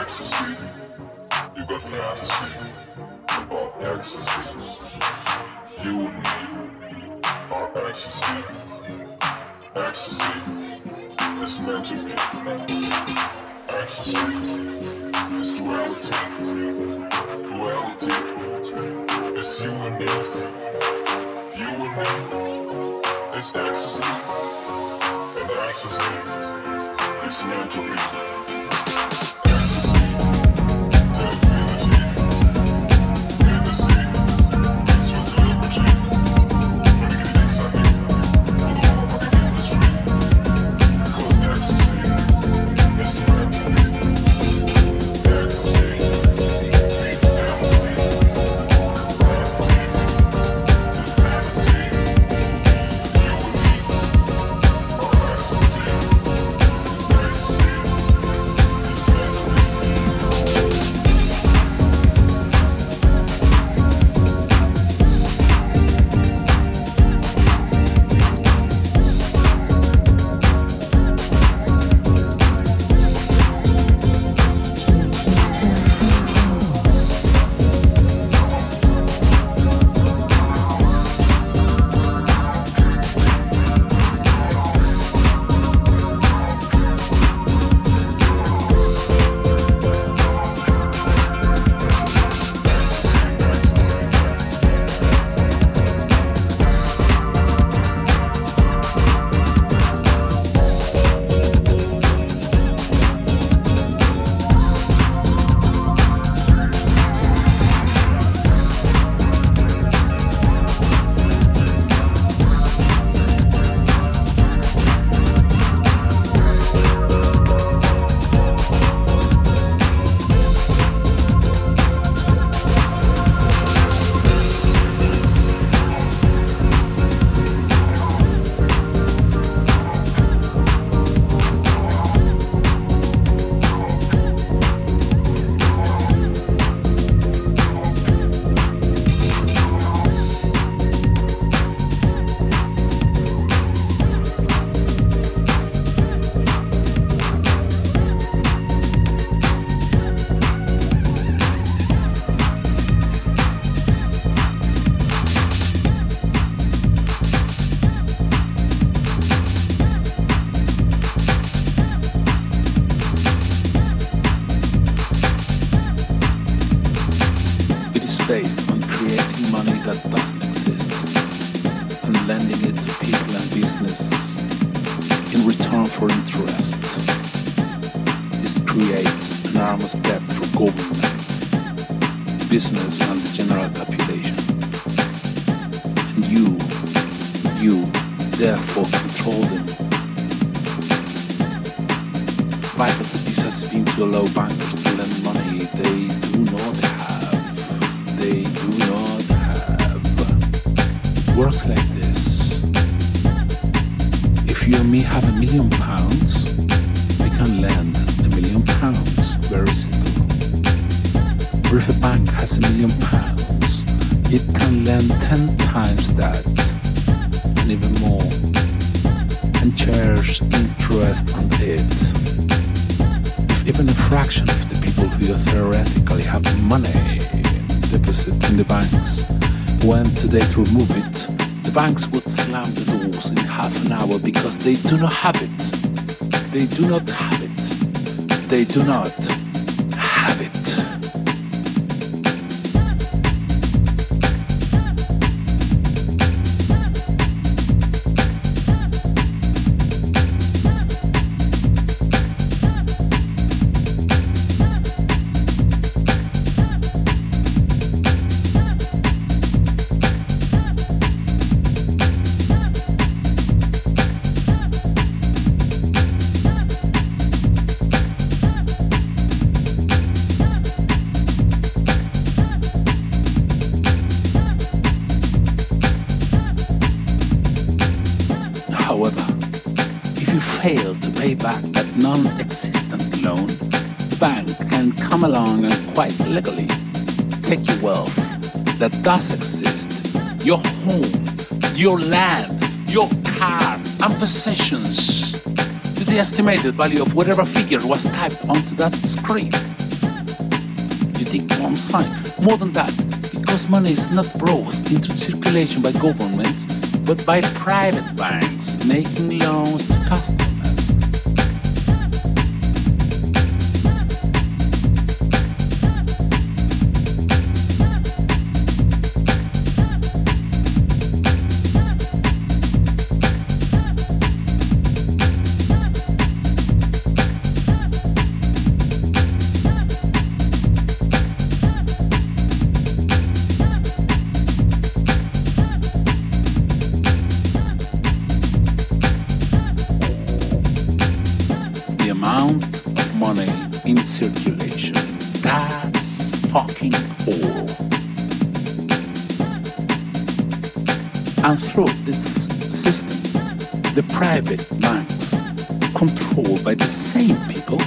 ecstasy. You got fantasy about ecstasy. You and me are ecstasy. Ecstasy is meant to be. Ecstasy is duality. Duality is you and me. You and me is ecstasy. And ecstasy is meant to be. Have it. They do not have it. They do not does exist, your home, your land, your car, and possessions to the estimated value of whatever figure was typed onto that screen. You think I'm saying? More than that, because money is not brought into circulation by governments, but by private banks making loans to customers. Through this system, the private banks, controlled by the same people,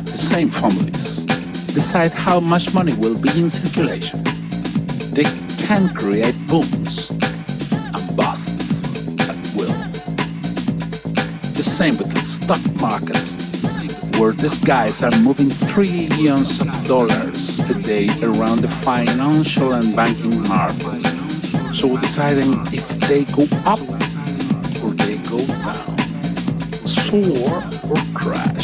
the same families, decide how much money will be in circulation. They can create booms and busts at will. The same with the stock markets, where these guys are moving trillions of dollars a day around the financial and banking markets. So deciding if they go up or they go down, soar or crash.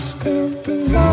still desire